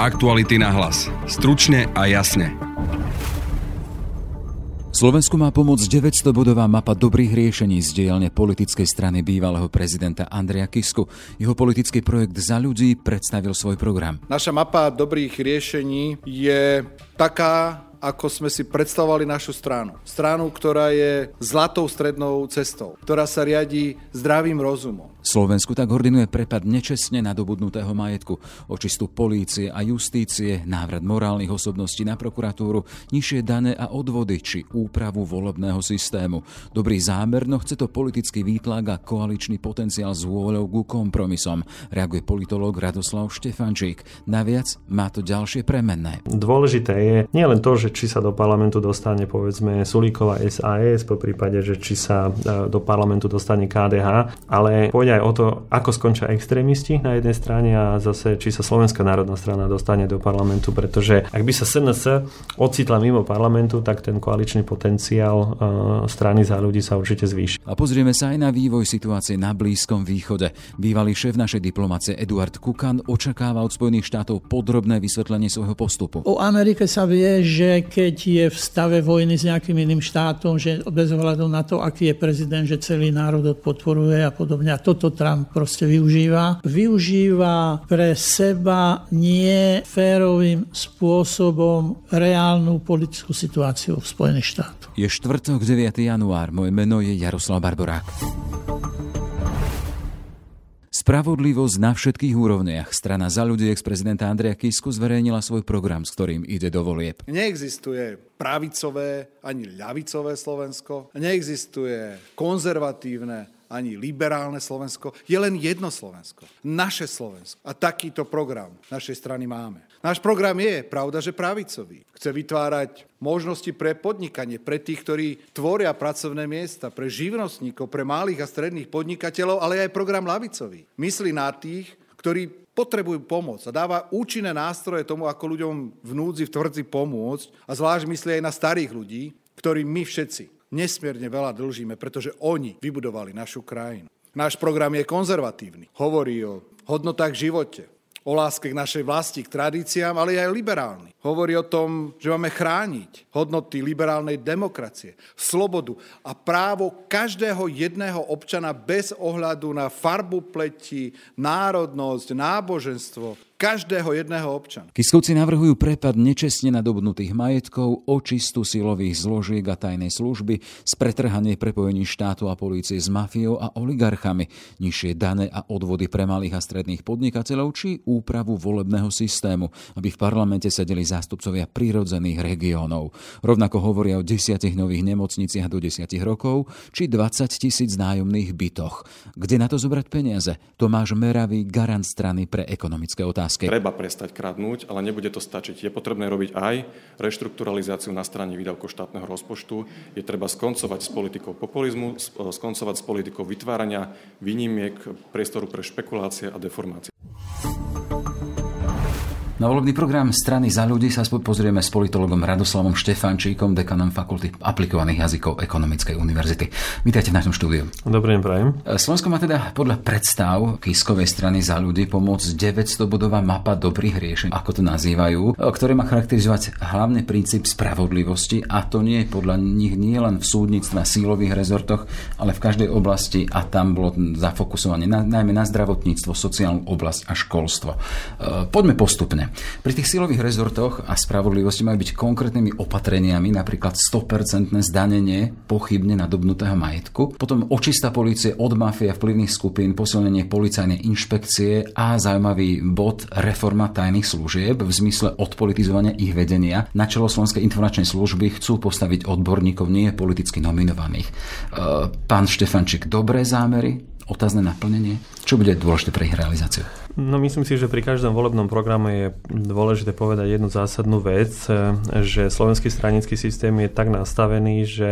Aktuality na hlas. Stručne a jasne. Slovensku má pomôcť 900-bodová mapa dobrých riešení z dielne politickej strany bývalého prezidenta Andreja Kisku. Jeho politický projekt Za ľudí predstavil svoj program. Naša mapa dobrých riešení je taká, ako sme si predstavovali našu stranu. Stranu, ktorá je zlatou strednou cestou, ktorá sa riadi zdravým rozumom. Slovensku tak ordinuje prepad nečestne nadobudnutého majetku, očistú polície a justície, návrat morálnych osobností na prokuratúru, nižšie dane a odvody či úpravu volebného systému. Dobrý zámer, no chce to politický výtlak a koaličný potenciál s vôľou ku kompromisom, reaguje politológ Radoslav Štefančík. Naviac má to ďalšie premenné. Dôležité je nielen to, že či sa do parlamentu dostane povedzme Sulíková SAS, po prípade, že či sa e, do parlamentu dostane KDH, ale pôjde aj o to, ako skončia extrémisti na jednej strane a zase či sa Slovenská národná strana dostane do parlamentu, pretože ak by sa SNS ocitla mimo parlamentu, tak ten koaličný potenciál e, strany za ľudí sa určite zvýši. A pozrieme sa aj na vývoj situácie na Blízkom východe. Bývalý šéf našej diplomácie Eduard Kukan očakáva od Spojených štátov podrobné vysvetlenie svojho postupu. O Amerike sa vie, že keď je v stave vojny s nejakým iným štátom, že bez ohľadu na to, aký je prezident, že celý národ podporuje a podobne. A toto Trump proste využíva. Využíva pre seba nie férovým spôsobom reálnu politickú situáciu v Spojených štátoch. Je štvrtok, 9. január. Moje meno je Jaroslav Barborák. Spravodlivosť na všetkých úrovniach. Strana za ľudí ex-prezidenta Andreja Kisku zverejnila svoj program, s ktorým ide do volieb. Neexistuje pravicové ani ľavicové Slovensko. Neexistuje konzervatívne ani liberálne Slovensko, je len jedno Slovensko. Naše Slovensko. A takýto program našej strany máme. Náš program je, pravda, že pravicový. Chce vytvárať možnosti pre podnikanie, pre tých, ktorí tvoria pracovné miesta, pre živnostníkov, pre malých a stredných podnikateľov, ale aj program lavicový. Myslí na tých, ktorí potrebujú pomoc a dáva účinné nástroje tomu, ako ľuďom v núdzi, v tvrdzi pomôcť a zvlášť myslí aj na starých ľudí, ktorí my všetci nesmierne veľa dlžíme, pretože oni vybudovali našu krajinu. Náš program je konzervatívny. Hovorí o hodnotách v živote, o láske k našej vlasti, k tradíciám, ale aj liberálny. Hovorí o tom, že máme chrániť hodnoty liberálnej demokracie, slobodu a právo každého jedného občana bez ohľadu na farbu pleti, národnosť, náboženstvo, každého jedného občana. Kiskovci navrhujú prepad nečestne nadobnutých majetkov, očistu silových zložiek a tajnej služby, spretrhanie prepojení štátu a polície s mafiou a oligarchami, nižšie dane a odvody pre malých a stredných podnikateľov či úpravu volebného systému, aby v parlamente sedeli zástupcovia prírodzených regiónov. Rovnako hovoria o desiatich nových nemocniciach do desiatich rokov či 20 tisíc nájomných bytoch. Kde na to zobrať peniaze? Tomáš Meravý, garant strany pre ekonomické otázky otázke. Treba prestať kradnúť, ale nebude to stačiť. Je potrebné robiť aj reštrukturalizáciu na strane výdavkov štátneho rozpočtu. Je treba skoncovať s politikou populizmu, skoncovať s politikou vytvárania výnimiek priestoru pre špekulácie a deformácie. Na volebný program strany za ľudí sa pozrieme s politologom Radoslavom Štefančíkom, dekanom Fakulty aplikovaných jazykov Ekonomickej univerzity. Vítajte v našom štúdiu. Dobrý deň, prajem. Slovensko má teda podľa predstav Kiskovej strany za ľudí pomôcť 900-bodová mapa dobrých riešení, ako to nazývajú, ktoré má charakterizovať hlavný princíp spravodlivosti a to nie je podľa nich nie len v súdnictve a sílových rezortoch, ale v každej oblasti a tam bolo zafokusovanie na, najmä na zdravotníctvo, sociálnu oblasť a školstvo. E, poďme postupne. Pri tých silových rezortoch a spravodlivosti majú byť konkrétnymi opatreniami, napríklad 100% zdanenie pochybne nadobnutého majetku, potom očista policie od mafie a vplyvných skupín, posilnenie policajnej inšpekcie a zaujímavý bod reforma tajných služieb v zmysle odpolitizovania ich vedenia. Na čelo Slovenskej informačnej služby chcú postaviť odborníkov, nie politicky nominovaných. E, pán Štefančík, dobré zámery, otázne naplnenie? Čo bude dôležité pre ich realizáciu? No myslím si, že pri každom volebnom programe je dôležité povedať jednu zásadnú vec, že slovenský stranický systém je tak nastavený, že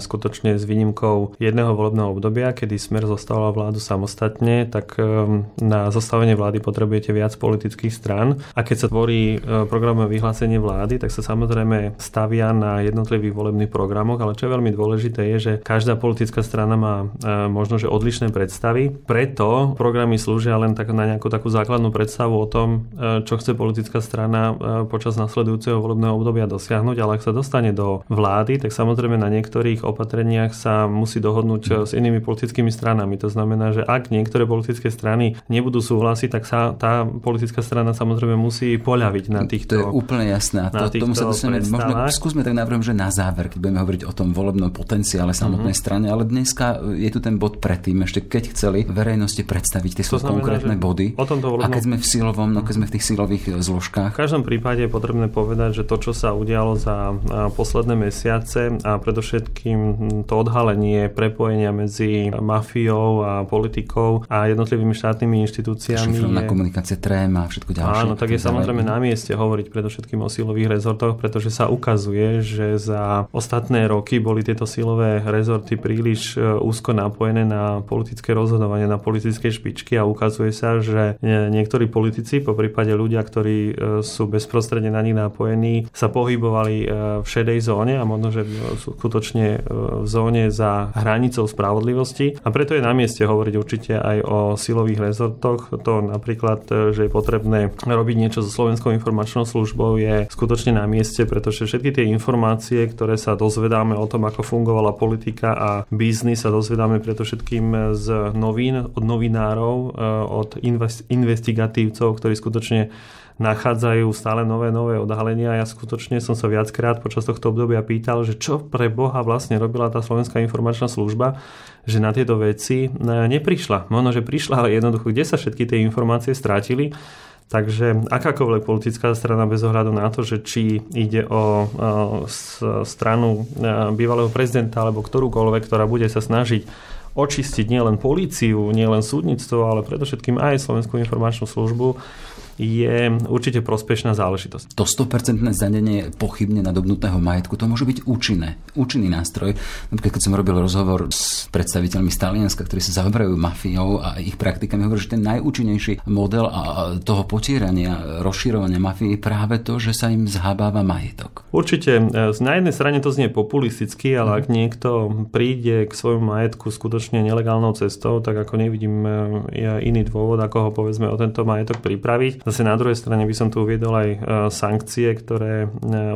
skutočne s výnimkou jedného volebného obdobia, kedy Smer zostala vládu samostatne, tak ehm, na zostavenie vlády potrebujete viac politických strán. A keď sa tvorí e, programové vyhlásenie vlády, tak sa samozrejme stavia na jednotlivých volebných programoch, ale čo je veľmi dôležité je, že každá politická strana má e, možno, že odlišné predstavy. Preto programy slúžia len tak na nejakú takú základnú predstavu o tom, e, čo chce politická strana e, počas nasledujúceho volebného obdobia dosiahnuť, ale ak sa dostane do vlády, tak samozrejme na niektorých opatreniach sa musí dohodnúť e, s inými politickými stranami. To znamená, že ak niektoré politické strany nebudú súhlasiť, tak sa tá politická strana samozrejme musí poľaviť na týchto To je úplne jasné. To, tomu sa dostaneme, možno skúsme tak navrhujem, že na záver, keď budeme hovoriť o tom volebnom potenciále samotnej mm-hmm. strane, ale dneska je tu ten bod predtým, ešte keď chceli verejnosti predstaviť tie svoje konkrétne body. O tomto. A keď sme v silovom, no keď sme v tých silových e, zložkách. V každom prípade je potrebné povedať, že to, čo sa udialo za posledné mesiace a predovšetkým to odhalenie prepojenia medzi mafiou a politikou a jednotlivými štátnymi inštitúciami. Šifrovná je... komunikácia trém a všetko ďalšie. Áno, tak je samozrejme na mieste hovoriť predovšetkým o silových rezortoch, pretože sa ukazuje, že za ostatné roky boli tieto silové rezorty príliš e, úzko napojené na politické rozhodovanie, na politické špičky a ukazuje sa, že niektorí politici, po prípade ľudia, ktorí e, sú bezprostredne na nich napojení, sa pohybovali e, v šedej zóne a možno, že sú skutočne v zóne za hranicou spravodlivosti. A preto je na mieste hovoriť určite aj o silových rezortoch. To napríklad, že je potrebné robiť niečo so Slovenskou informačnou službou je skutočne na mieste, pretože všetky tie informácie, ktoré sa dozvedáme o tom, ako fungovala politika a biznis, sa dozvedáme všetkým z novín, od novinárov, e, od investigatívcov, ktorí skutočne nachádzajú stále nové, nové odhalenia. Ja skutočne som sa viackrát počas tohto obdobia pýtal, že čo pre Boha vlastne robila tá Slovenská informačná služba, že na tieto veci e, neprišla. Možno, že prišla, ale jednoducho, kde sa všetky tie informácie strátili. Takže akákoľvek politická strana bez ohľadu na to, že či ide o, stranu bývalého prezidenta alebo ktorúkoľvek, ktorá bude sa snažiť očistiť nielen políciu, nielen súdnictvo, ale predovšetkým aj Slovenskú informačnú službu, je určite prospešná záležitosť. To 100% zdanenie pochybne nadobnutého majetku, to môže byť účinné, účinný nástroj. Napríklad, keď som robil rozhovor s predstaviteľmi z Talianska, ktorí sa zaoberajú mafiou a ich praktikami, hovorí, že ten najúčinnejší model a toho potierania, rozširovania mafie je práve to, že sa im zhábáva majetok. Určite. Na jednej strane to znie populisticky, ale ak niekto príde k svojmu majetku skutočne nelegálnou cestou, tak ako nevidím e, iný dôvod, ako ho povedzme o tento majetok pripraviť. Zase na druhej strane by som tu uviedol aj e, sankcie, ktoré e,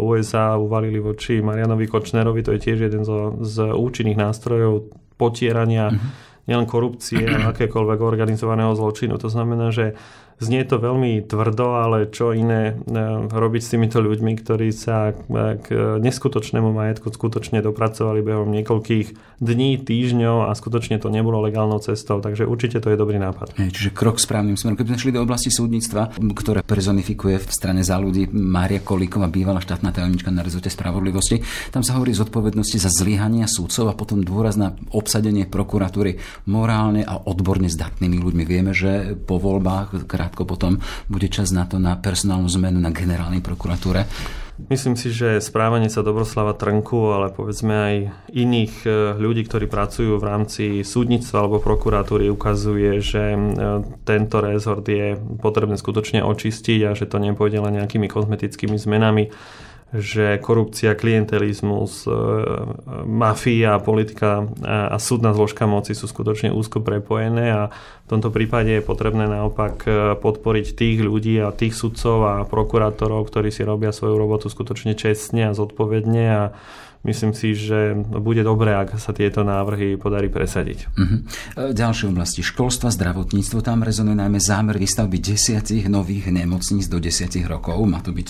USA uvalili voči Marianovi Kočnerovi. To je tiež jeden zo, z účinných nástrojov potierania mm-hmm. nielen korupcie, ale akékoľvek organizovaného zločinu. To znamená, že Znie to veľmi tvrdo, ale čo iné e, robiť s týmito ľuďmi, ktorí sa k neskutočnému majetku skutočne dopracovali behom niekoľkých dní, týždňov a skutočne to nebolo legálnou cestou. Takže určite to je dobrý nápad. Čiže krok správnym smerom. Keby sme šli do oblasti súdnictva, ktoré personifikuje v strane za ľudí Mária Kolíková, bývalá štátna tajomnička na rezorte spravodlivosti, tam sa hovorí zodpovednosti za zlyhania súdcov a potom dôraz na obsadenie prokuratúry morálne a odborne zdatnými ľuďmi. Vieme, že po voľbách krátko potom bude čas na to na personálnu zmenu na generálnej prokuratúre. Myslím si, že správanie sa Dobroslava Trnku, ale povedzme aj iných e, ľudí, ktorí pracujú v rámci súdnictva alebo prokuratúry, ukazuje, že e, tento rezort je potrebné skutočne očistiť a že to nepôjde len nejakými kozmetickými zmenami že korupcia, klientelizmus, e, mafia, politika a súdna zložka moci sú skutočne úzko prepojené a v tomto prípade je potrebné naopak e, podporiť tých ľudí a tých sudcov a prokurátorov, ktorí si robia svoju robotu skutočne čestne a zodpovedne a myslím si, že bude dobré, ak sa tieto návrhy podarí presadiť. Uh-huh. Ďalšie oblasti školstva, zdravotníctvo, tam rezonuje najmä zámer výstavby desiatich nových nemocníc do desiatich rokov. Má to byť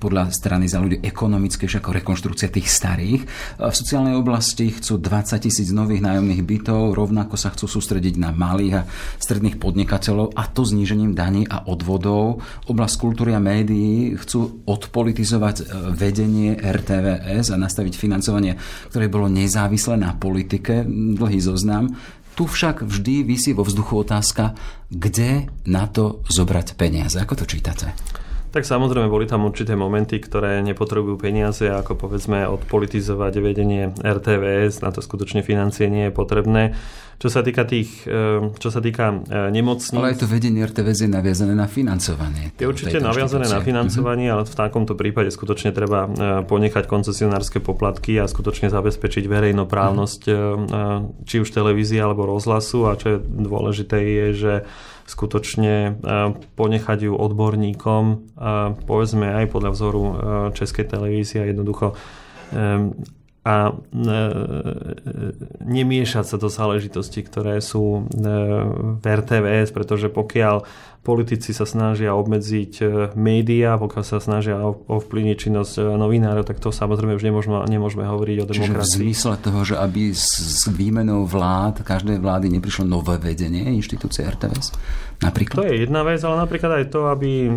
podľa strany za ľudí ekonomickejšie ako rekonštrukcia tých starých. V sociálnej oblasti chcú 20 tisíc nových nájomných bytov, rovnako sa chcú sústrediť na malých a stredných podnikateľov a to znížením daní a odvodov. Oblasť kultúry a médií chcú odpolitizovať e, vedenie RTVS a nastaviť financovanie financovanie, ktoré bolo nezávislé na politike, dlhý zoznam. Tu však vždy vysí vo vzduchu otázka, kde na to zobrať peniaze. Ako to čítate? Tak samozrejme boli tam určité momenty, ktoré nepotrebujú peniaze, ako povedzme odpolitizovať vedenie RTVS, na to skutočne financie nie je potrebné. Čo sa týka tých, e, čo sa týka e, nemocníc... Ale aj to vedenie RTVS je naviazané na financovanie. Je určite naviazané na financovanie, ale v takomto prípade skutočne treba e, ponechať koncesionárske poplatky a skutočne zabezpečiť verejnoprávnosť či už televízie alebo rozhlasu a čo je dôležité je, že skutočne ponechať ju odborníkom, povedzme aj podľa vzoru Českej televízie a jednoducho a e, nemiešať sa do záležitosti, ktoré sú e, v RTVS, pretože pokiaľ politici sa snažia obmedziť e, médiá, pokiaľ sa snažia ovplyvniť činnosť novinárov, tak to samozrejme už nemôžeme, nemôžeme hovoriť o demokracii. Čiže v zmysle toho, že aby s výmenou vlád, každej vlády neprišlo nové vedenie inštitúcie RTVS? Napríklad? To je jedna vec, ale napríklad aj to, aby e,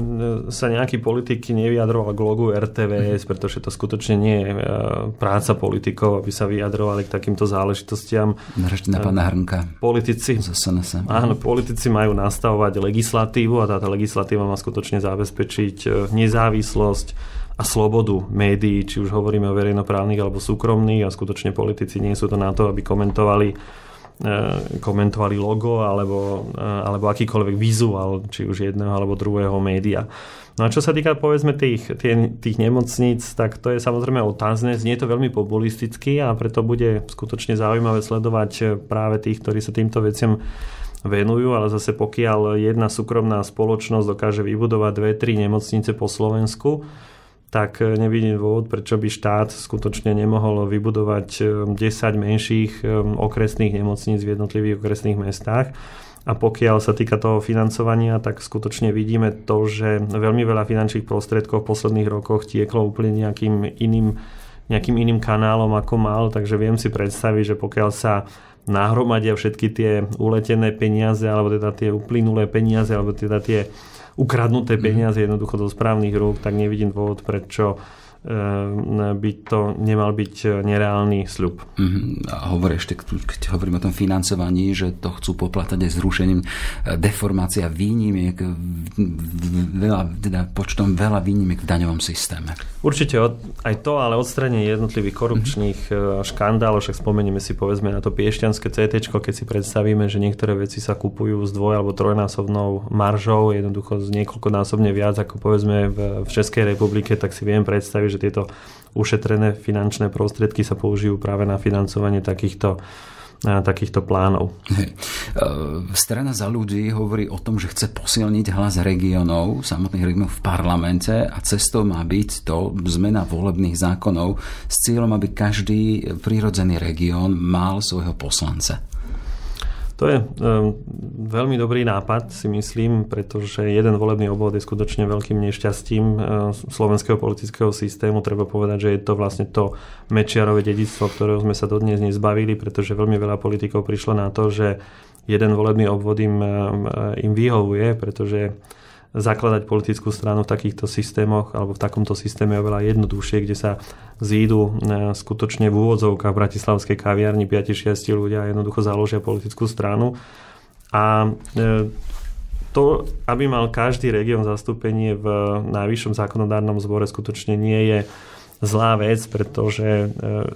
sa nejaký politik nevyjadroval k logu RTVS, pretože to skutočne nie je práca politikov, aby sa vyjadrovali k takýmto záležitostiam. Narešte na pána Hrnka. Politici, áno, politici majú nastavovať legislatívu a táto legislatíva má skutočne zabezpečiť e, nezávislosť a slobodu médií, či už hovoríme o verejnoprávnych alebo súkromných a skutočne politici nie sú to na to, aby komentovali e, komentovali logo alebo, e, alebo akýkoľvek vizuál, či už jedného alebo druhého média. No a čo sa týka povedzme tých, tých, tých nemocníc, tak to je samozrejme otázne, znie to veľmi populisticky a preto bude skutočne zaujímavé sledovať práve tých, ktorí sa týmto veciam venujú, ale zase pokiaľ jedna súkromná spoločnosť dokáže vybudovať dve, tri nemocnice po Slovensku, tak nevidím dôvod, prečo by štát skutočne nemohol vybudovať 10 um, menších um, okresných nemocníc v jednotlivých okresných mestách. A pokiaľ sa týka toho financovania, tak skutočne vidíme to, že veľmi veľa finančných prostriedkov v posledných rokoch tieklo úplne nejakým iným, nejakým iným kanálom, ako mal. Takže viem si predstaviť, že pokiaľ sa nahromadia všetky tie uletené peniaze, alebo teda tie uplynulé peniaze, alebo teda tie ukradnuté mhm. peniaze jednoducho do správnych rúk, tak nevidím dôvod, prečo by to nemal byť nereálny sľub. Mm-hmm. A hovorí ešte, keď hovorím o tom financovaní, že to chcú poplatať aj zrušením e, deformácia výnimiek, veľa, teda počtom veľa výnimiek v daňovom systéme. Určite aj to, ale odstranenie jednotlivých korupčných mm-hmm. škandálov, však spomenieme si povedzme na to piešťanské CT, keď si predstavíme, že niektoré veci sa kupujú s dvoj- alebo trojnásobnou maržou, jednoducho z niekoľkonásobne viac ako povedzme v Českej republike, tak si viem predstaviť, že tieto ušetrené finančné prostriedky sa použijú práve na financovanie takýchto takýchto plánov. Hej. E, strana za ľudí hovorí o tom, že chce posilniť hlas regionov, samotných regionov v parlamente a cestou má byť to zmena volebných zákonov s cieľom, aby každý prírodzený región mal svojho poslanca. To je um, veľmi dobrý nápad, si myslím, pretože jeden volebný obvod je skutočne veľkým nešťastím uh, slovenského politického systému. Treba povedať, že je to vlastne to mečiarové dedictvo, ktorého sme sa dodnes nezbavili, pretože veľmi veľa politikov prišlo na to, že jeden volebný obvod im, im vyhovuje, pretože zakladať politickú stranu v takýchto systémoch alebo v takomto systéme je oveľa jednoduchšie, kde sa zídu e, skutočne v úvodzovkách v Bratislavskej kaviarni 5-6 ľudia a jednoducho založia politickú stranu. A e, to, aby mal každý región zastúpenie v najvyššom zákonodárnom zbore skutočne nie je zlá vec, pretože e,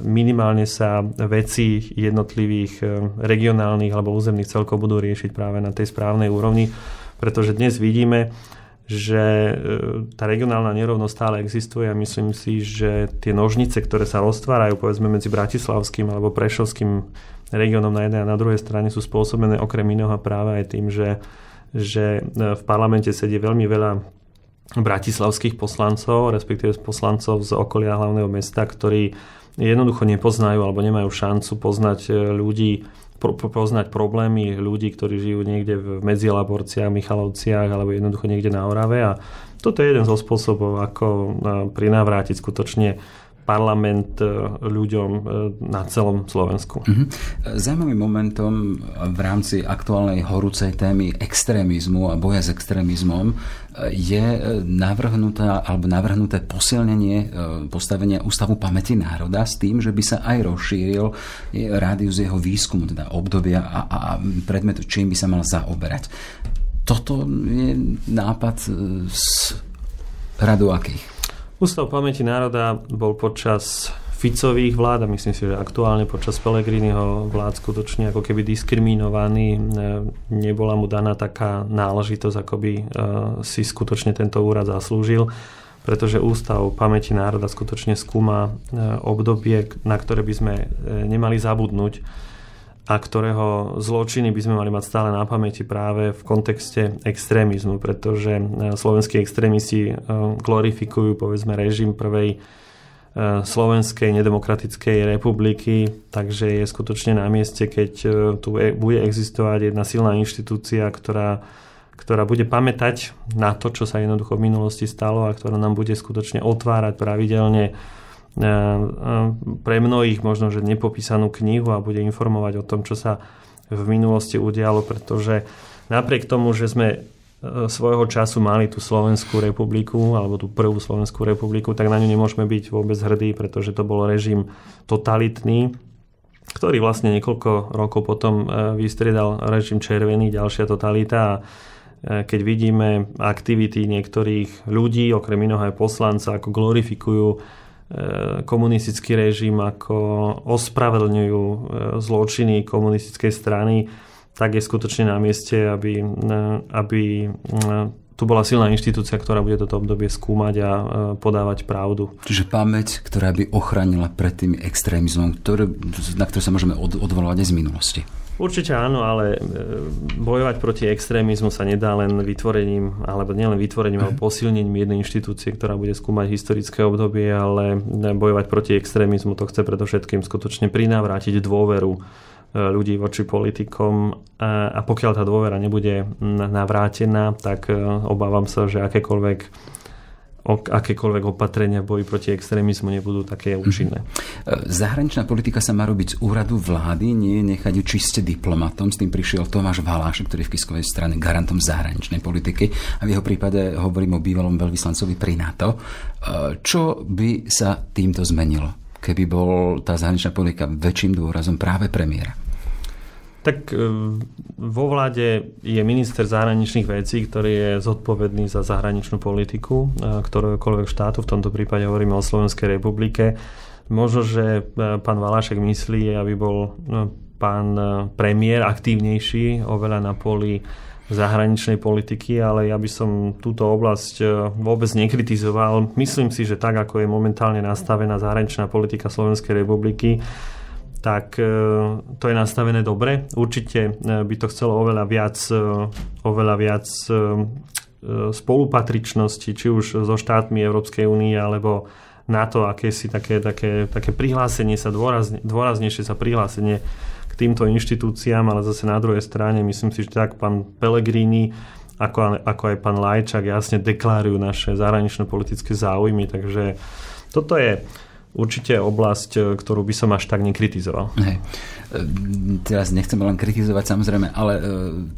minimálne sa veci jednotlivých regionálnych alebo územných celkov budú riešiť práve na tej správnej úrovni pretože dnes vidíme, že e, tá regionálna nerovnosť stále existuje a myslím si, že tie nožnice, ktoré sa roztvárajú povedzme medzi Bratislavským alebo Prešovským regiónom na jednej a na druhej strane sú spôsobené okrem iného práve aj tým, že, že e, v parlamente sedí veľmi veľa bratislavských poslancov, respektíve poslancov z okolia hlavného mesta, ktorí jednoducho nepoznajú alebo nemajú šancu poznať e, ľudí poznať problémy ľudí, ktorí žijú niekde v Medzilaborciach, Michalovciach alebo jednoducho niekde na Orave. A toto je jeden zo spôsobov, ako prinavrátiť skutočne parlament e, ľuďom e, na celom Slovensku. Mm-hmm. Zajímavým momentom v rámci aktuálnej horúcej témy extrémizmu a boja s extrémizmom e, je navrhnuté, alebo navrhnuté posilnenie postavenia Ústavu pamäti národa s tým, že by sa aj rozšíril rádius jeho výskumu, teda obdobia a, a predmetu, čím by sa mal zaoberať. Toto je nápad s radu akých? Ústav pamäti národa bol počas Ficových vlád a myslím si, že aktuálne počas Pelegriniho vlád skutočne ako keby diskriminovaný. E, nebola mu daná taká náležitosť, ako by e, si skutočne tento úrad zaslúžil pretože Ústav pamäti národa skutočne skúma e, obdobie, na ktoré by sme nemali zabudnúť a ktorého zločiny by sme mali mať stále na pamäti práve v kontexte extrémizmu, pretože slovenskí extrémisti glorifikujú povedzme režim prvej E, Slovenskej nedemokratickej republiky, takže je skutočne na mieste, keď e, tu e, bude existovať jedna silná inštitúcia, ktorá, ktorá bude pamätať na to, čo sa jednoducho v minulosti stalo a ktorá nám bude skutočne otvárať pravidelne pre mnohých možno, že nepopísanú knihu a bude informovať o tom, čo sa v minulosti udialo, pretože napriek tomu, že sme svojho času mali tú Slovenskú republiku, alebo tú prvú Slovenskú republiku, tak na ňu nemôžeme byť vôbec hrdí, pretože to bol režim totalitný, ktorý vlastne niekoľko rokov potom e, vystriedal režim červený, ďalšia totalita a e, keď vidíme aktivity niektorých ľudí, okrem iného aj poslanca, ako glorifikujú e, komunistický režim, ako ospravedlňujú zločiny komunistickej strany, tak je skutočne na mieste, aby, aby tu bola silná inštitúcia, ktorá bude toto obdobie skúmať a podávať pravdu. Čiže pamäť, ktorá by ochránila pred tým extrémizmom, ktoré, na ktoré sa môžeme od, odvolávať aj z minulosti. Určite áno, ale e, bojovať proti extrémizmu sa nedá len vytvorením, alebo nielen vytvorením, ale posilnením jednej inštitúcie, ktorá bude skúmať historické obdobie, ale bojovať proti extrémizmu to chce predovšetkým skutočne prinávrátiť dôveru ľudí voči politikom. A pokiaľ tá dôvera nebude navrátená, tak e, obávam sa, že akékoľvek akékoľvek opatrenia v boji proti extrémizmu nebudú také mhm. účinné. Zahraničná politika sa má robiť z úradu vlády, nie nechať ju čiste diplomatom. S tým prišiel Tomáš Valáš, ktorý je v Kiskovej strane garantom zahraničnej politiky a v jeho prípade hovorím o bývalom veľvyslancovi pri NATO. E, čo by sa týmto zmenilo? keby bol tá zahraničná politika väčším dôrazom práve premiéra? Tak e, vo vláde je minister zahraničných vecí, ktorý je zodpovedný za zahraničnú politiku e, ktoréhokoľvek štátu, v tomto prípade hovoríme o Slovenskej republike. Možno, že e, pán Valašek myslí, aby bol pán premiér aktívnejší oveľa na poli zahraničnej politiky, ale ja by som túto oblasť vôbec nekritizoval. Myslím si, že tak, ako je momentálne nastavená zahraničná politika Slovenskej republiky, tak e, to je nastavené dobre. Určite e, by to chcelo oveľa viac, e, oveľa viac spolupatričnosti, či už so štátmi Európskej únie, alebo na to, aké si také, také, také prihlásenie sa, dôrazne, dôraznejšie sa prihlásenie k týmto inštitúciám, ale zase na druhej strane myslím si, že tak pán Pellegrini ako, ako aj pán Lajčak jasne deklarujú naše zahranično-politické záujmy, takže toto je určite oblasť, e, ktorú by som až tak nekritizoval. Hej. E, teraz nechcem len kritizovať samozrejme, ale e,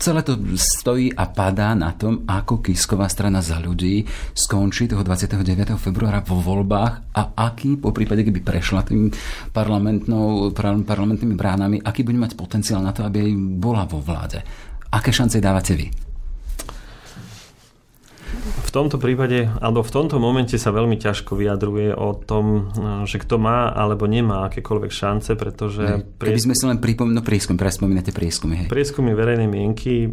celé to stojí a padá na tom, ako Kisková strana za ľudí skončí toho 29. februára vo voľbách a aký, po prípade, keby prešla tým parlamentnými bránami, aký bude mať potenciál na to, aby aj bola vo vláde. Aké šance dávate vy? V tomto prípade, alebo v tomto momente sa veľmi ťažko vyjadruje o tom, že kto má alebo nemá akékoľvek šance, pretože... Ne, keby sme si len pripomínali, no prieskum, teraz spomínate prieskumy. Hej. Prieskumy verejnej mienky e,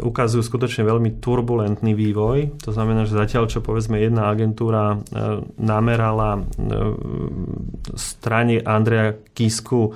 ukazujú skutočne veľmi turbulentný vývoj. To znamená, že zatiaľ, čo povedzme jedna agentúra e, namerala e, strane Andreja Kisku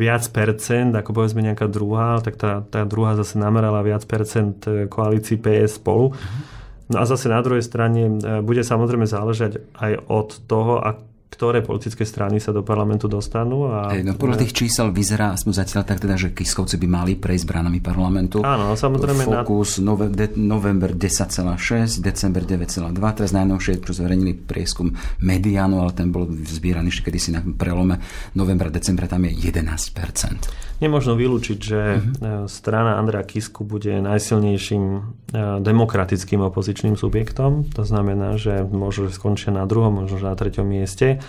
viac percent, ako povedzme nejaká druhá, tak tá, tá druhá zase namerala viac percent e, koalícii PS spolu. Mm-hmm. No a zase na druhej strane e, bude samozrejme záležať aj od toho, ktoré politické strany sa do parlamentu dostanú. A... Hey, no podľa tých čísel vyzerá aspoň zatiaľ tak teda, že Kiskovci by mali prejsť bránami parlamentu. Áno, samozrejme. Fokus na... nove, de, november 10,6, december 9,2, teraz najnovšie, čo zverejnili prieskum Medianu, ale ten bol zbieraný ešte kedysi na prelome novembra, decembra, tam je 11%. Nemožno vylúčiť, že uh-huh. strana Andrea Kisku bude najsilnejším e, demokratickým opozičným subjektom. To znamená, že možno, že skončia na druhom, možno, na treťom mieste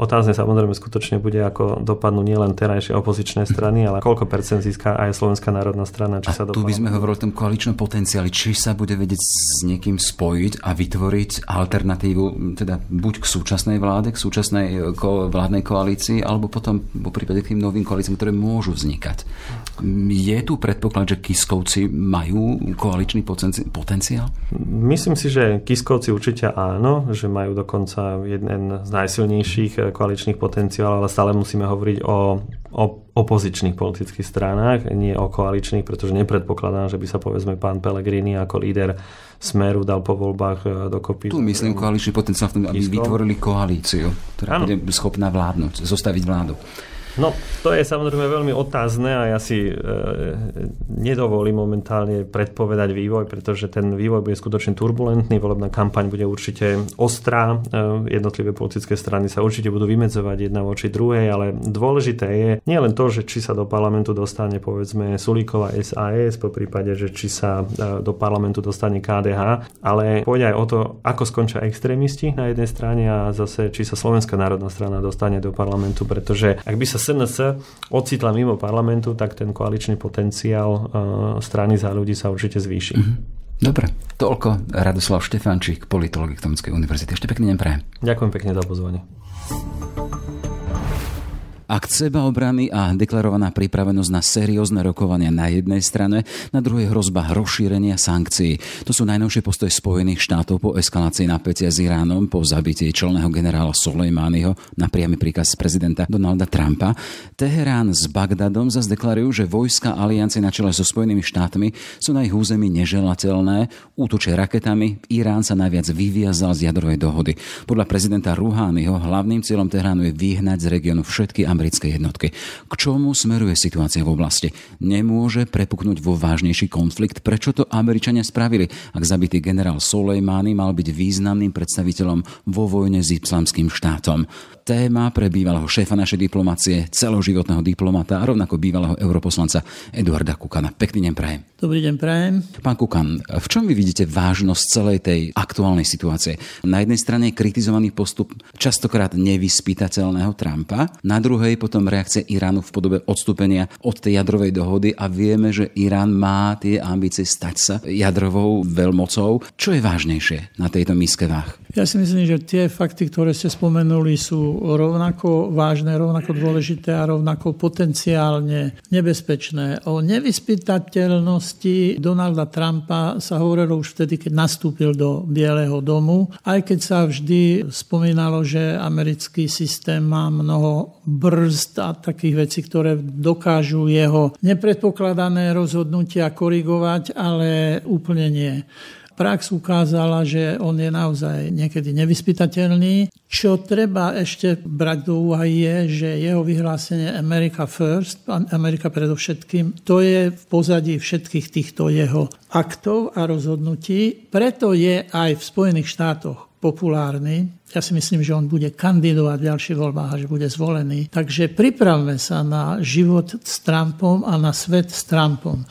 Otázne samozrejme skutočne bude, ako dopadnú nielen terajšie opozičné strany, ale koľko percent získa aj Slovenská národná strana. Či a sa tu by sme hovorili o tom koaličnom potenciáli, či sa bude vedieť s niekým spojiť a vytvoriť alternatívu, teda buď k súčasnej vláde, k súčasnej e, ko- vládnej koalícii, alebo potom po prípade k tým novým koalíciám, ktoré môžu vznikať. Je tu predpoklad, že Kiskovci majú koaličný potenciál? Myslím si, že Kiskovci určite áno, že majú dokonca jeden z najsilnejších koaličných potenciálov, ale stále musíme hovoriť o, o opozičných politických stranách, nie o koaličných, pretože nepredpokladám, že by sa povedzme pán Pellegrini ako líder Smeru dal po voľbách e, dokopy. Tu myslím koaličný potenciál aby vytvorili koalíciu, ktorá ano. bude schopná vládnuť, zostaviť vládu. No, to je samozrejme veľmi otázne a ja si e, nedovolím momentálne predpovedať vývoj, pretože ten vývoj bude skutočne turbulentný, volebná kampaň bude určite ostrá, e, jednotlivé politické strany sa určite budú vymedzovať jedna voči druhej, ale dôležité je nie len to, že či sa do parlamentu dostane povedzme Sulíková SAS, po prípade, že či sa e, do parlamentu dostane KDH, ale pôjde aj o to, ako skončia extrémisti na jednej strane a zase, či sa Slovenská národná strana dostane do parlamentu, pretože ak by sa SNS ocitla mimo parlamentu, tak ten koaličný potenciál e, strany za ľudí sa určite zvýši. Mm-hmm. Dobre, toľko Radoslav Štefančík, politolog Ekonomickej univerzity. Ešte pekný deň prajem. Ďakujem pekne za pozvanie. Ak seba obrany a deklarovaná pripravenosť na seriózne rokovania na jednej strane, na druhej hrozba rozšírenia sankcií. To sú najnovšie postoje Spojených štátov po eskalácii napätia s Iránom, po zabití čelného generála Soleimányho na priamy príkaz prezidenta Donalda Trumpa. Teherán s Bagdadom zase deklarujú, že vojska aliancie na čele so Spojenými štátmi sú na ich území neželateľné, útočia raketami, Irán sa najviac vyviazal z jadrovej dohody. Podľa prezidenta Ruhányho hlavným cieľom Teheránu je vyhnať z regiónu všetky americké jednotky. K čomu smeruje situácia v oblasti? Nemôže prepuknúť vo vážnejší konflikt? Prečo to Američania spravili, ak zabitý generál Soleimani mal byť významným predstaviteľom vo vojne s islamským štátom? Téma pre bývalého šéfa našej diplomácie, celoživotného diplomata a rovnako bývalého europoslanca Eduarda Kukana. Pekný deň prajem. Dobrý deň prajem. Pán Kukan, v čom vy vidíte vážnosť celej tej aktuálnej situácie? Na jednej strane je kritizovaný postup častokrát nevyspytateľného Trumpa, na druhej potom reakcia Iránu v podobe odstúpenia od tej jadrovej dohody a vieme, že Irán má tie ambície stať sa jadrovou veľmocou. Čo je vážnejšie na tejto miske váh? Ja si myslím, že tie fakty, ktoré ste spomenuli, sú rovnako vážne, rovnako dôležité a rovnako potenciálne nebezpečné. O nevyspytateľnosti Donalda Trumpa sa hovorilo už vtedy, keď nastúpil do Bieleho domu, aj keď sa vždy spomínalo, že americký systém má mnoho brzd a takých vecí, ktoré dokážu jeho nepredpokladané rozhodnutia korigovať, ale úplne nie. Prax ukázala, že on je naozaj niekedy nevyspytateľný. Čo treba ešte brať do úvahy je, že jeho vyhlásenie America First, Amerika predovšetkým, to je v pozadí všetkých týchto jeho aktov a rozhodnutí. Preto je aj v Spojených štátoch populárny. Ja si myslím, že on bude kandidovať v ďalších voľbách a že bude zvolený. Takže pripravme sa na život s Trumpom a na svet s Trumpom.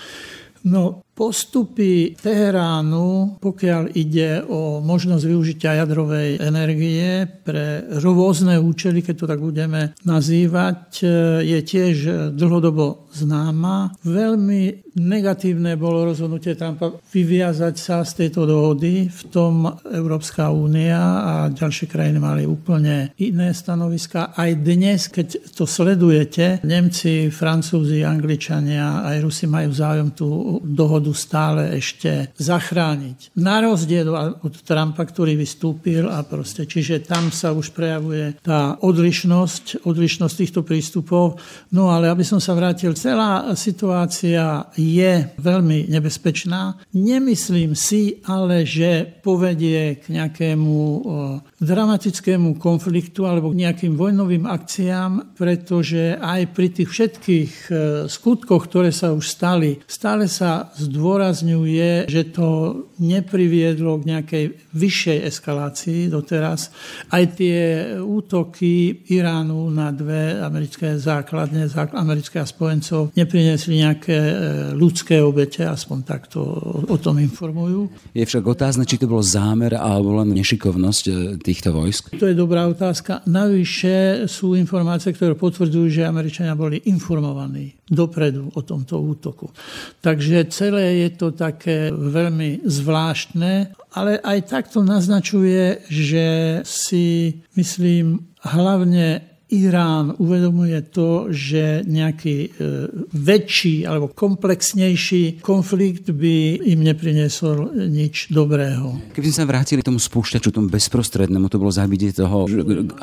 No, postupy Teheránu, pokiaľ ide o možnosť využitia jadrovej energie pre rôzne účely, keď to tak budeme nazývať, je tiež dlhodobo známa. Veľmi negatívne bolo rozhodnutie Trumpa vyviazať sa z tejto dohody. V tom Európska únia a ďalšie krajiny mali úplne iné stanoviska. Aj dnes, keď to sledujete, Nemci, Francúzi, Angličania aj Rusi majú záujem tú dohodu budú stále ešte zachrániť. Na rozdiel od Trumpa, ktorý vystúpil a proste, čiže tam sa už prejavuje tá odlišnosť, odlišnosť týchto prístupov. No ale aby som sa vrátil, celá situácia je veľmi nebezpečná. Nemyslím si ale, že povedie k nejakému dramatickému konfliktu alebo k nejakým vojnovým akciám, pretože aj pri tých všetkých skutkoch, ktoré sa už stali, stále sa z zdôrazňuje, že to nepriviedlo k nejakej vyššej eskalácii doteraz. Aj tie útoky Iránu na dve americké základne, americké a spojencov, neprinesli nejaké e, ľudské obete, aspoň takto o tom informujú. Je však otázne, či to bol zámer alebo len nešikovnosť e, týchto vojsk? To je dobrá otázka. Navyše sú informácie, ktoré potvrdzujú, že Američania boli informovaní dopredu o tomto útoku. Takže celé je to také veľmi zvláštne, ale aj takto naznačuje, že si myslím hlavne Irán uvedomuje to, že nejaký e, väčší alebo komplexnejší konflikt by im nepriniesol nič dobrého. Keby sme sa vrátili tomu spúšťaču, tomu bezprostrednému, to bolo zabitie toho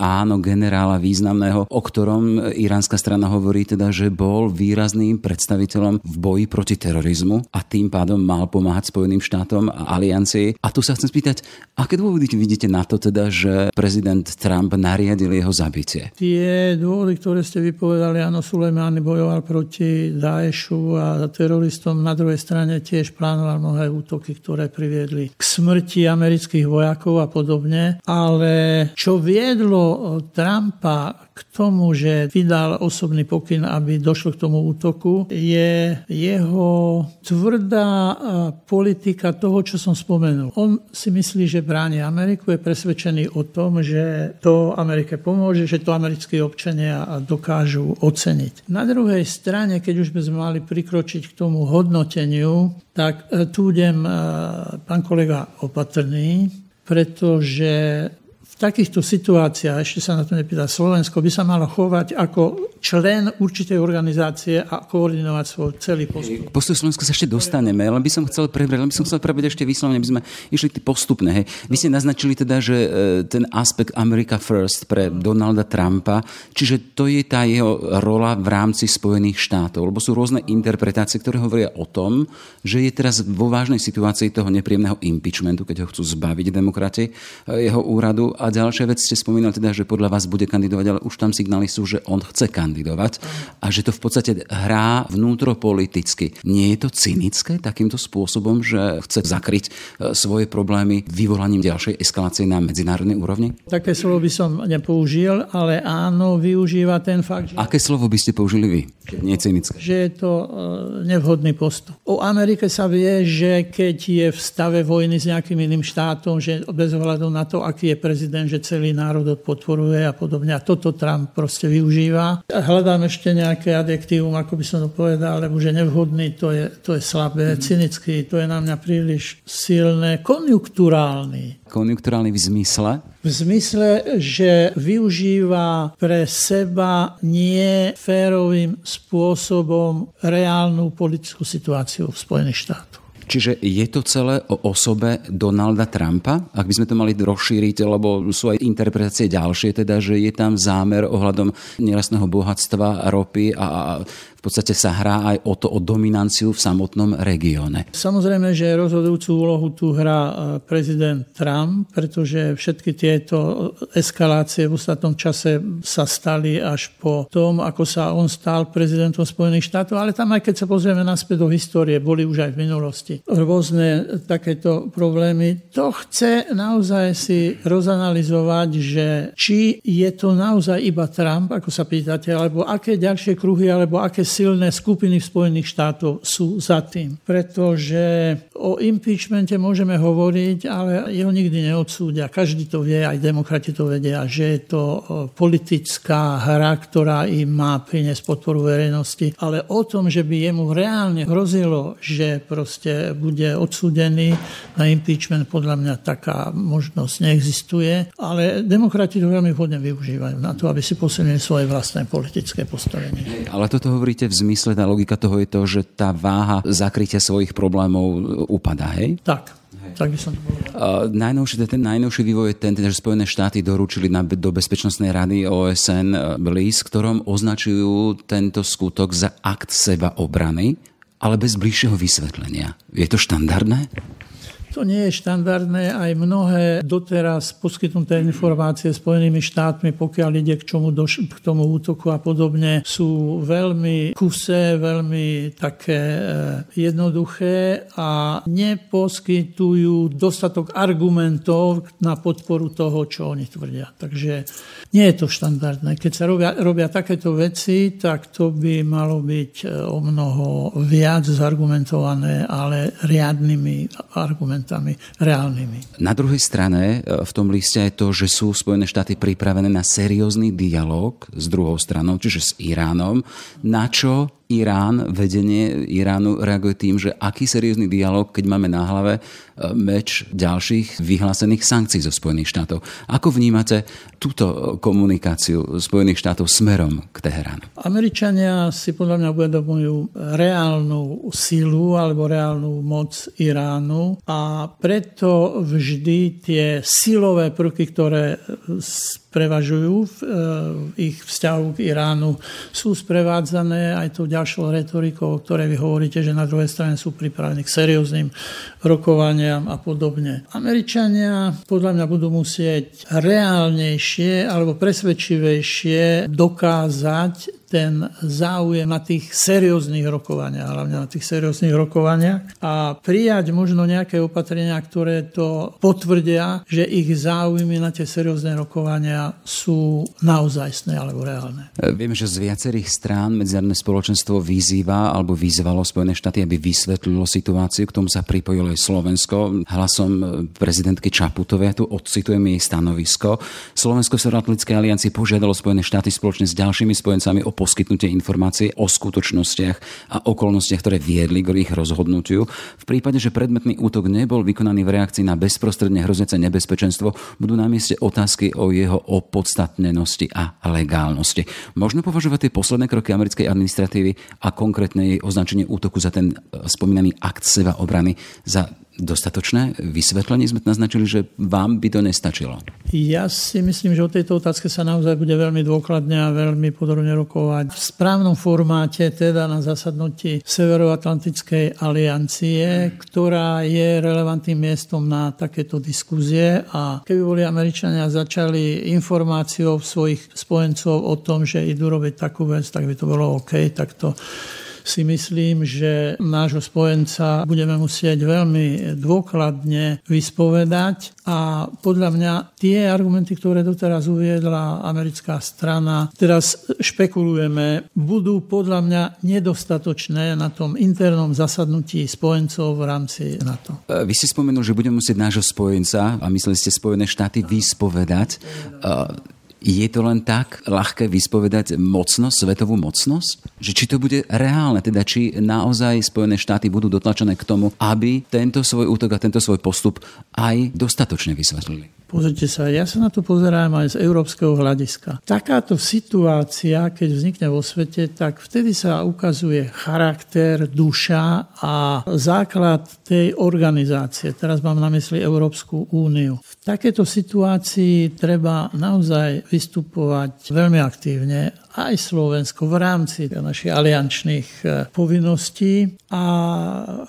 áno generála významného, o ktorom iránska strana hovorí teda, že bol výrazným predstaviteľom v boji proti terorizmu a tým pádom mal pomáhať Spojeným štátom a aliancii. A tu sa chcem spýtať, aké dôvody vidíte na to teda, že prezident Trump nariadil jeho zabitie? Tie tie dôvody, ktoré ste vypovedali, áno, Sulejmán bojoval proti Daešu a teroristom. Na druhej strane tiež plánoval mnohé útoky, ktoré priviedli k smrti amerických vojakov a podobne. Ale čo viedlo Trumpa k tomu, že vydal osobný pokyn, aby došlo k tomu útoku, je jeho tvrdá politika toho, čo som spomenul. On si myslí, že bráni Ameriku, je presvedčený o tom, že to Amerike pomôže, že to americkí občania dokážu oceniť. Na druhej strane, keď už by sme mali prikročiť k tomu hodnoteniu, tak e, tu idem, e, pán kolega, opatrný, pretože takýchto situáciách, ešte sa na to nepýta Slovensko, by sa malo chovať ako člen určitej organizácie a koordinovať svoj celý postup. Postoj Slovenska sa ešte dostaneme, len by som chcel prebrať, len by som chcel prebrať ešte vyslovene, aby sme išli postupne. Hej. Vy ste naznačili teda, že e, ten aspekt America First pre Donalda Trumpa, čiže to je tá jeho rola v rámci Spojených štátov, lebo sú rôzne interpretácie, ktoré hovoria o tom, že je teraz vo vážnej situácii toho nepríjemného impeachmentu, keď ho chcú zbaviť demokrati e, jeho úradu a a ďalšia vec ste spomínali teda, že podľa vás bude kandidovať, ale už tam signály sú, že on chce kandidovať a že to v podstate hrá vnútropoliticky. Nie je to cynické takýmto spôsobom, že chce zakryť e, svoje problémy vyvolaním ďalšej eskalácie na medzinárodnej úrovni? Také slovo by som nepoužil, ale áno, využíva ten fakt. Že... Aké slovo by ste použili vy? Nie cynické. Že je to e, nevhodný postup. O Amerike sa vie, že keď je v stave vojny s nejakým iným štátom, že bez ohľadu na to, aký je prezident, ten, že celý národ podporuje a podobne. A toto Trump proste využíva. Hľadám ešte nejaké adjektívum, ako by som to povedal, lebo že nevhodný, to je, to je slabé, mm. cynický, to je na mňa príliš silné, konjunkturálny. Konjunkturálny v zmysle? V zmysle, že využíva pre seba nie férovým spôsobom reálnu politickú situáciu v Spojených štátoch. Čiže je to celé o osobe Donalda Trumpa? Ak by sme to mali rozšíriť, lebo sú aj interpretácie ďalšie, teda, že je tam zámer ohľadom nerastného bohatstva, ropy a v podstate sa hrá aj o to, o dominanciu v samotnom regióne. Samozrejme, že rozhodujúcu úlohu tu hrá e, prezident Trump, pretože všetky tieto eskalácie v ostatnom čase sa stali až po tom, ako sa on stal prezidentom Spojených štátov, ale tam aj keď sa pozrieme naspäť do histórie, boli už aj v minulosti rôzne takéto problémy. To chce naozaj si rozanalizovať, že či je to naozaj iba Trump, ako sa pýtate, alebo aké ďalšie kruhy, alebo aké silné skupiny v Spojených štátoch sú za tým. Pretože o impeachmente môžeme hovoriť, ale jeho nikdy neodsúdia. Každý to vie, aj demokrati to vedia, že je to politická hra, ktorá im má priniesť podporu verejnosti. Ale o tom, že by jemu reálne hrozilo, že proste bude odsúdený na impeachment, podľa mňa taká možnosť neexistuje. Ale demokrati to veľmi vhodne využívajú na to, aby si posilnili svoje vlastné politické postavenie. Ale toto hovorí hovoríte v zmysle, tá logika toho je to, že tá váha zakrytia svojich problémov upadá, hej? Tak. Tak by som to uh, najnovší, ten najnovší vývoj je ten, teda, že Spojené štáty doručili na, do Bezpečnostnej rady OSN list, ktorom označujú tento skutok za akt seba obrany, ale bez bližšieho vysvetlenia. Je to štandardné? To nie je štandardné, aj mnohé doteraz poskytnuté informácie Spojenými štátmi, pokiaľ ide k, čomu doš- k tomu útoku a podobne, sú veľmi kusé, veľmi také e, jednoduché a neposkytujú dostatok argumentov na podporu toho, čo oni tvrdia. Takže nie je to štandardné. Keď sa robia, robia takéto veci, tak to by malo byť e, o mnoho viac zargumentované, ale riadnymi argumentami, reálnymi. Na druhej strane e, v tom liste je to, že sú Spojené štáty pripravené na seriózny dialog s druhou stranou, čiže s Iránom, na čo Irán, vedenie Iránu reaguje tým, že aký seriózny dialog, keď máme na hlave e, meč ďalších vyhlásených sankcií zo Spojených štátov. Ako vnímate túto komunikáciu Spojených štátov smerom k Teheránu? Američania si podľa mňa uvedomujú reálnu sílu alebo reálnu moc Iránu a preto vždy tie silové prvky, ktoré prevažujú v, e, ich vzťahu k Iránu, sú sprevádzané aj tou ďalšou retorikou, o ktorej vy hovoríte, že na druhej strane sú pripravení k serióznym rokovaniam a podobne. Američania podľa mňa budú musieť reálnejšie alebo presvedčivejšie dokázať ten záujem na tých serióznych rokovaniach, hlavne na tých serióznych rokovaniach a prijať možno nejaké opatrenia, ktoré to potvrdia, že ich záujmy na tie seriózne rokovania sú naozajstné alebo reálne. Vieme, že z viacerých strán medzinárodné spoločenstvo vyzýva alebo vyzvalo Spojené štáty, aby vysvetlilo situáciu. K tomu sa pripojilo aj Slovensko. Hlasom prezidentky Čaputovej, ja tu odcitujem jej stanovisko. Slovensko v Severoatlantickej aliancii požiadalo Spojené štáty spoločne s ďalšími spojencami o poskytnutie informácie o skutočnostiach a okolnostiach, ktoré viedli k ich rozhodnutiu. V prípade, že predmetný útok nebol vykonaný v reakcii na bezprostredne hroziace nebezpečenstvo, budú na mieste otázky o jeho opodstatnenosti a legálnosti. Možno považovať tie posledné kroky americkej administratívy a konkrétne jej označenie útoku za ten spomínaný akt seba obrany za dostatočné vysvetlenie? Sme naznačili, že vám by to nestačilo? Ja si myslím, že o tejto otázke sa naozaj bude veľmi dôkladne a veľmi podrobne rokovať. V správnom formáte, teda na zasadnutí Severoatlantickej aliancie, ktorá je relevantným miestom na takéto diskuzie a keby boli Američania začali informáciou svojich spojencov o tom, že idú robiť takú vec, tak by to bolo OK, tak to si myslím, že nášho spojenca budeme musieť veľmi dôkladne vyspovedať a podľa mňa tie argumenty, ktoré doteraz uviedla americká strana, teraz špekulujeme, budú podľa mňa nedostatočné na tom internom zasadnutí spojencov v rámci NATO. Vy ste spomenuli, že budeme musieť nášho spojenca, a mysleli ste Spojené štáty, vyspovedať. Je to len tak ľahké vyspovedať mocnosť, svetovú mocnosť? Že či to bude reálne, teda či naozaj Spojené štáty budú dotlačené k tomu, aby tento svoj útok a tento svoj postup aj dostatočne vysvetlili? Pozrite sa, ja sa na to pozerám aj z európskeho hľadiska. Takáto situácia, keď vznikne vo svete, tak vtedy sa ukazuje charakter, duša a základ tej organizácie. Teraz mám na mysli Európsku úniu. V takéto situácii treba naozaj vystupovať veľmi aktívne aj Slovensko v rámci našich aliančných e, povinností a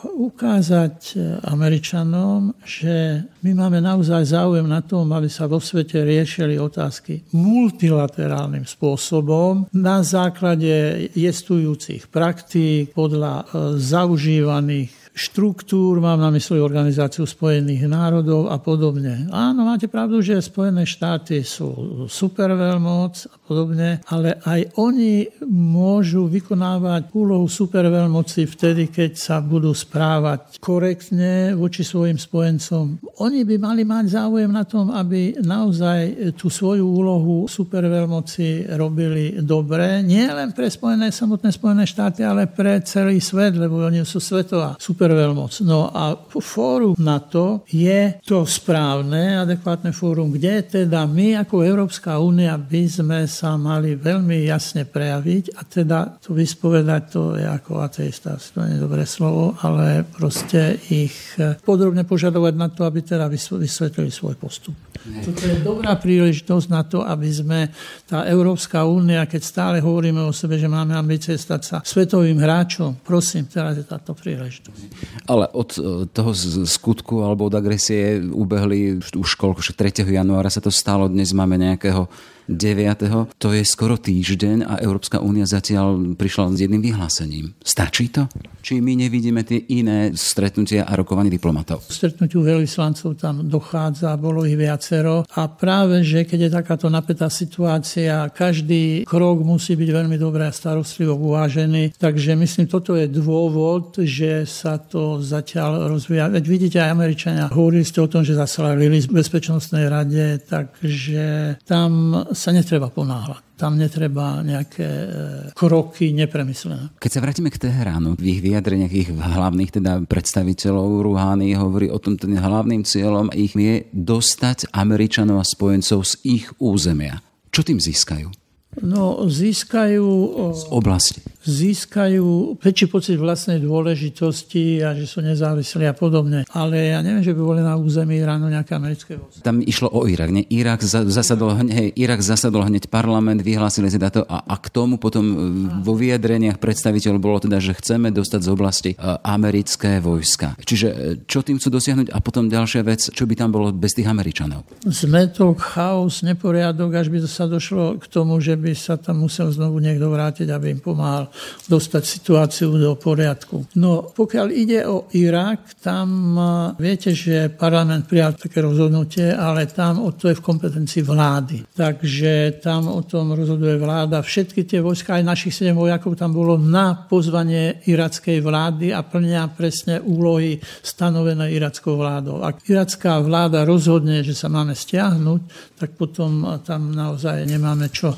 ukázať e, Američanom, že my máme naozaj záujem na tom, aby sa vo svete riešili otázky multilaterálnym spôsobom na základe jestujúcich praktík podľa e, zaužívaných štruktúr, mám na mysli Organizáciu spojených národov a podobne. Áno, máte pravdu, že Spojené štáty sú superveľmoc a podobne, ale aj oni môžu vykonávať úlohu superveľmoci vtedy, keď sa budú správať korektne voči svojim spojencom. Oni by mali mať záujem na tom, aby naozaj tú svoju úlohu superveľmoci robili dobre, nie len pre Spojené, samotné Spojené štáty, ale pre celý svet, lebo oni sú svetová super superveľmoc. No a fórum na to je to správne, adekvátne fórum, kde teda my ako Európska únia by sme sa mali veľmi jasne prejaviť a teda to vyspovedať, to je ako ateista, to nie je dobré slovo, ale proste ich podrobne požadovať na to, aby teda vysvetlili svoj postup. Toto je dobrá príležitosť na to, aby sme tá Európska únia, keď stále hovoríme o sebe, že máme ambície stať sa svetovým hráčom, prosím, teraz je táto príležitosť. Ale od e, toho skutku alebo od agresie ubehli už koľko, 3. januára sa to stalo, dnes máme nejakého 9. To je skoro týždeň a Európska únia zatiaľ prišla s jedným vyhlásením. Stačí to? Či my nevidíme tie iné stretnutia a rokovanie diplomatov? Stretnutiu veľvyslancov tam dochádza, bolo ich viacero a práve, že keď je takáto napätá situácia, každý krok musí byť veľmi dobre a starostlivo uvážený. Takže myslím, toto je dôvod, že sa to zatiaľ rozvíja. Veď vidíte, aj Američania hovorili ste o tom, že zaslali list v Bezpečnostnej rade, takže tam sa netreba ponáhľať. Tam netreba nejaké e, kroky nepremyslené. Keď sa vrátime k Teheránu, v ich vyjadreniach ich hlavných teda predstaviteľov Ruhány hovorí o tom, ten hlavným cieľom ich je dostať Američanov a spojencov z ich územia. Čo tým získajú? No, získajú... Z oblasti získajú väčší pocit vlastnej dôležitosti a že sú nezávislí a podobne. Ale ja neviem, že by boli na území Iránu nejaké americké vojska. Tam išlo o Irak, nie? Irak zasadol, hej, Irak zasadol hneď parlament, vyhlásili si to a, a k tomu potom e, vo vyjadreniach predstaviteľ bolo teda, že chceme dostať z oblasti uh, americké vojska. Čiže e, čo tým chcú dosiahnuť? A potom ďalšia vec, čo by tam bolo bez tých Američanov? Zmetok, chaos, neporiadok, až by sa došlo k tomu, že by sa tam musel znovu niekto vrátiť, aby im pomáhal dostať situáciu do poriadku. No pokiaľ ide o Irak, tam viete, že parlament prijal také rozhodnutie, ale tam o to je v kompetencii vlády. Takže tam o tom rozhoduje vláda. Všetky tie vojska, aj našich 7 vojakov tam bolo na pozvanie irackej vlády a plnia presne úlohy stanovené irackou vládou. Ak iracká vláda rozhodne, že sa máme stiahnuť, tak potom tam naozaj nemáme čo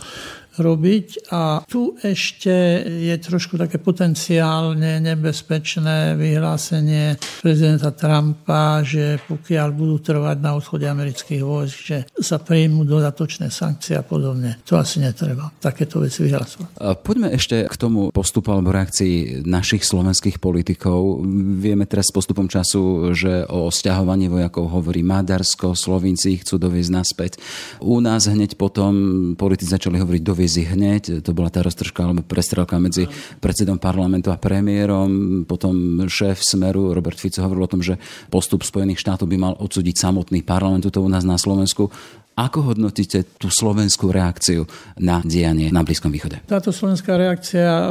robiť. A tu ešte je trošku také potenciálne nebezpečné vyhlásenie prezidenta Trumpa, že pokiaľ budú trvať na odchode amerických vojsk, že sa príjmú dodatočné sankcie a podobne. To asi netreba. Takéto veci vyhlasovať. Poďme ešte k tomu postupu alebo reakcii našich slovenských politikov. Vieme teraz s postupom času, že o stiahovaní vojakov hovorí Maďarsko, Slovinci chcú doviezť naspäť. U nás hneď potom politici začali hovoriť do televízii hneď. To bola tá roztržka alebo prestrelka medzi predsedom parlamentu a premiérom. Potom šéf Smeru Robert Fico hovoril o tom, že postup Spojených štátov by mal odsúdiť samotný parlament. To u nás na Slovensku ako hodnotíte tú slovenskú reakciu na dianie na Blízkom východe? Táto slovenská reakcia e,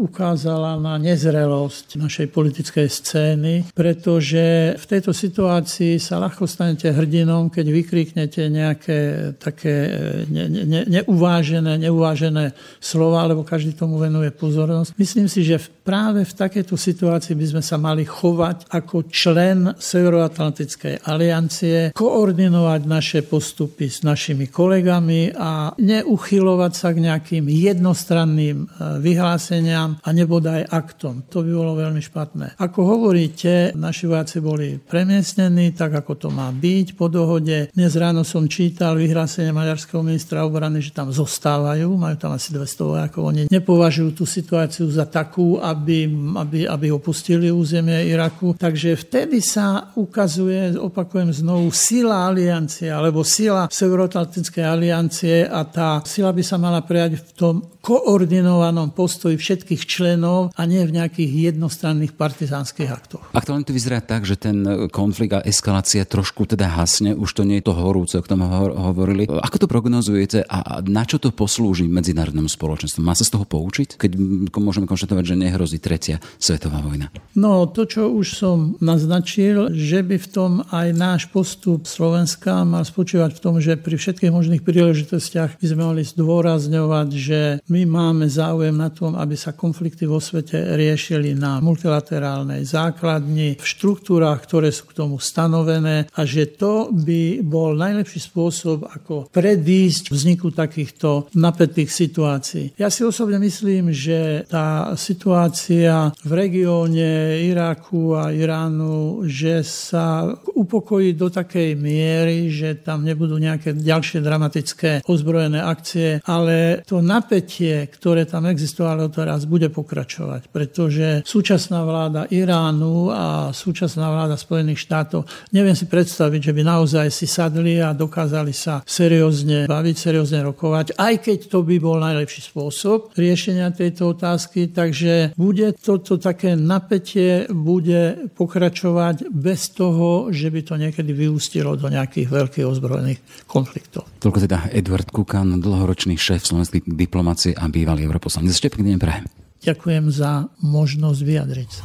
ukázala na nezrelosť našej politickej scény, pretože v tejto situácii sa ľahko stanete hrdinom, keď vykriknete nejaké také e, ne, ne, neuvážené, neuvážené slova, lebo každý tomu venuje pozornosť. Myslím si, že práve v takejto situácii by sme sa mali chovať ako člen Severoatlantickej aliancie, koordinovať naše postupy postupy s našimi kolegami a neuchylovať sa k nejakým jednostranným e, vyhláseniam a nebodaj aktom. To by bolo veľmi špatné. Ako hovoríte, naši vojaci boli premiestnení tak, ako to má byť po dohode. Dnes ráno som čítal vyhlásenie maďarského ministra obrany, že tam zostávajú, majú tam asi 200 vojakov. Oni nepovažujú tú situáciu za takú, aby, aby, aby opustili územie Iraku. Takže vtedy sa ukazuje, opakujem znovu, sila aliancie alebo sila sila Severoatlantickej aliancie a tá sila by sa mala prejať v tom koordinovanom postoji všetkých členov a nie v nejakých jednostranných partizánskych aktoch. Aktuálne to vyzerá tak, že ten konflikt a eskalácia trošku teda hasne, už to nie je to horúce, o tom hovorili. Ako to prognozujete a na čo to poslúži medzinárodnému spoločenstvu? Má sa z toho poučiť, keď môžeme konštatovať, že nehrozí tretia svetová vojna? No, to, čo už som naznačil, že by v tom aj náš postup Slovenska mal spočívať v tom, že pri všetkých možných príležitostiach by sme mali zdôrazňovať, že my máme záujem na tom, aby sa konflikty vo svete riešili na multilaterálnej základni, v štruktúrách, ktoré sú k tomu stanovené a že to by bol najlepší spôsob, ako predísť vzniku takýchto napätých situácií. Ja si osobne myslím, že tá situácia v regióne Iraku a Iránu, že sa upokojí do takej miery, že tam nebudú budú nejaké ďalšie dramatické ozbrojené akcie, ale to napätie, ktoré tam existovalo teraz, bude pokračovať, pretože súčasná vláda Iránu a súčasná vláda Spojených štátov, neviem si predstaviť, že by naozaj si sadli a dokázali sa seriózne baviť, seriózne rokovať, aj keď to by bol najlepší spôsob riešenia tejto otázky, takže bude toto také napätie bude pokračovať bez toho, že by to niekedy vyústilo do nejakých veľkých ozbrojených konfliktov. Toľko teda Edward Kukan, dlhoročný šéf slovenskej diplomácie a bývalý europoslanec. Ešte pekný deň prajem. Ďakujem za možnosť vyjadriť sa.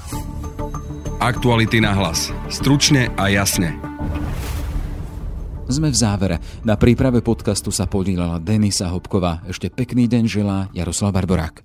Aktuality na hlas. Stručne a jasne. Sme v závere. Na príprave podcastu sa podielala Denisa Hopková. Ešte pekný deň želá Jaroslav Barborák.